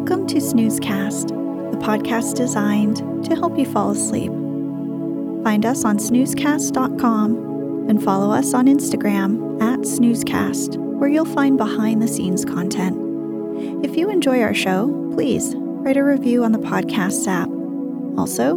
Welcome to Snoozecast, the podcast designed to help you fall asleep. Find us on snoozecast.com and follow us on Instagram at snoozecast, where you'll find behind the scenes content. If you enjoy our show, please write a review on the podcast app. Also,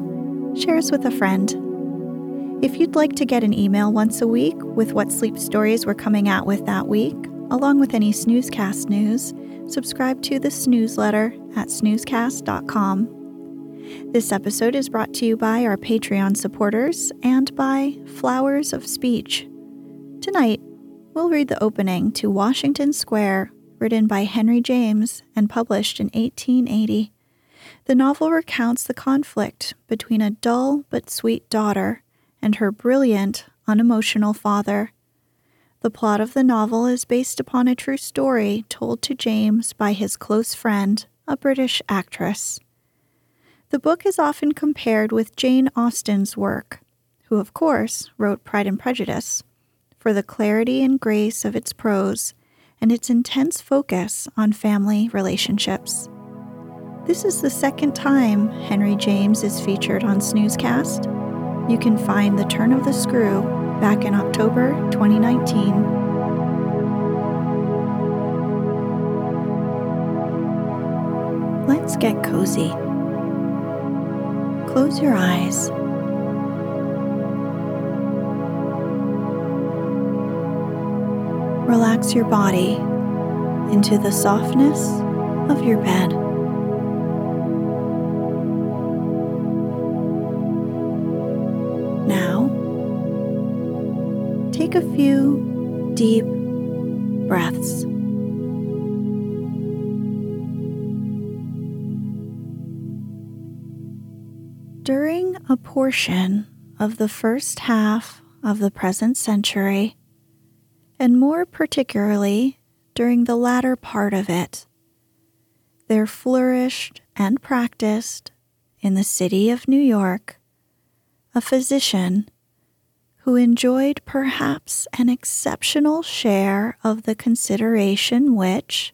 share us with a friend. If you'd like to get an email once a week with what sleep stories we're coming out with that week, along with any Snoozecast news, subscribe to the Snoozeletter at snoozecast.com. This episode is brought to you by our Patreon supporters and by Flowers of Speech. Tonight, we'll read the opening to Washington Square, written by Henry James and published in 1880. The novel recounts the conflict between a dull but sweet daughter and her brilliant, unemotional father. The plot of the novel is based upon a true story told to James by his close friend, a British actress. The book is often compared with Jane Austen's work, who, of course, wrote Pride and Prejudice, for the clarity and grace of its prose and its intense focus on family relationships. This is the second time Henry James is featured on Snoozecast. You can find The Turn of the Screw back in October 2019. Let's get cozy. Close your eyes. Relax your body into the softness of your bed. Take a few deep breaths. During a portion of the first half of the present century, and more particularly during the latter part of it, there flourished and practiced in the city of New York a physician who enjoyed perhaps an exceptional share of the consideration which,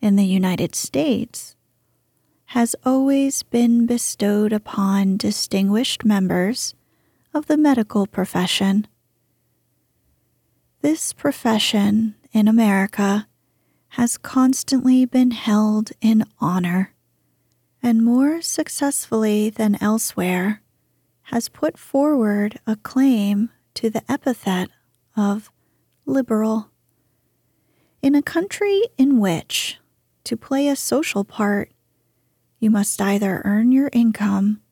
in the United States, has always been bestowed upon distinguished members of the medical profession. This profession in America has constantly been held in honor, and more successfully than elsewhere, has put forward a claim to the epithet of liberal. In a country in which, to play a social part, you must either earn your income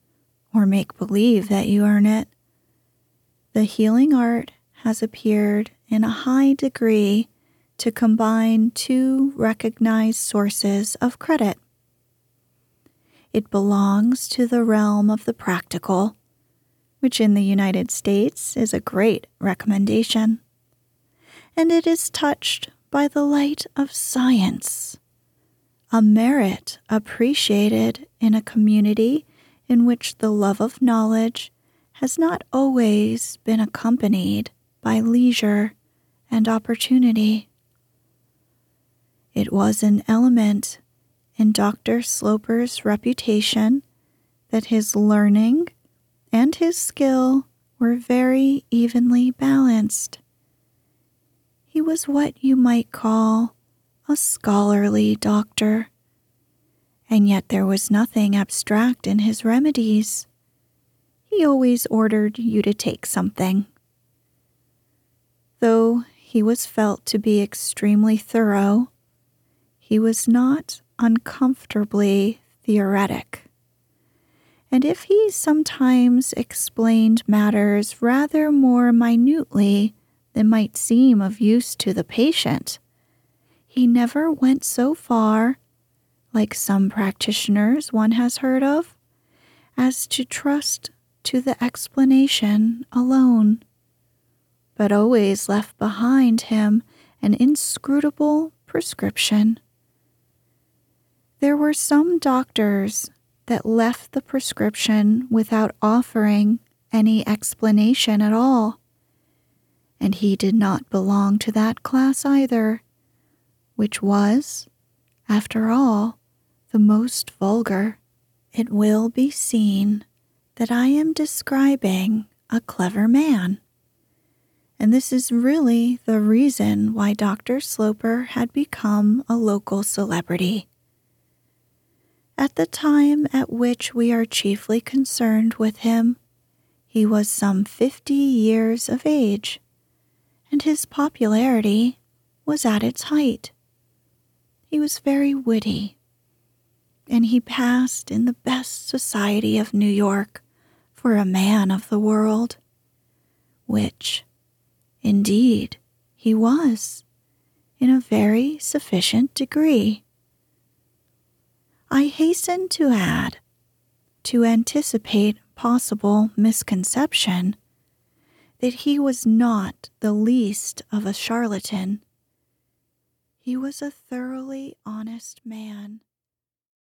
or make believe that you earn it, the healing art has appeared in a high degree to combine two recognized sources of credit. It belongs to the realm of the practical, which in the United States is a great recommendation. And it is touched by the light of science, a merit appreciated in a community in which the love of knowledge has not always been accompanied by leisure and opportunity. It was an element in Dr. Sloper's reputation that his learning and his skill were very evenly balanced. He was what you might call a scholarly doctor, and yet there was nothing abstract in his remedies. He always ordered you to take something. Though he was felt to be extremely thorough, he was not uncomfortably theoretic. And if he sometimes explained matters rather more minutely than might seem of use to the patient, he never went so far, like some practitioners one has heard of, as to trust to the explanation alone, but always left behind him an inscrutable prescription. There were some doctors that left the prescription without offering any explanation at all, and he did not belong to that class either, which was, after all, the most vulgar. It will be seen that I am describing a clever man. And this is really the reason why Dr. Sloper had become a local celebrity. At the time at which we are chiefly concerned with him, he was some fifty years of age, and his popularity was at its height. He was very witty, and he passed in the best society of New York for a man of the world, which, indeed, he was in a very sufficient degree. I hasten to add, to anticipate possible misconception, that he was not the least of a charlatan. He was a thoroughly honest man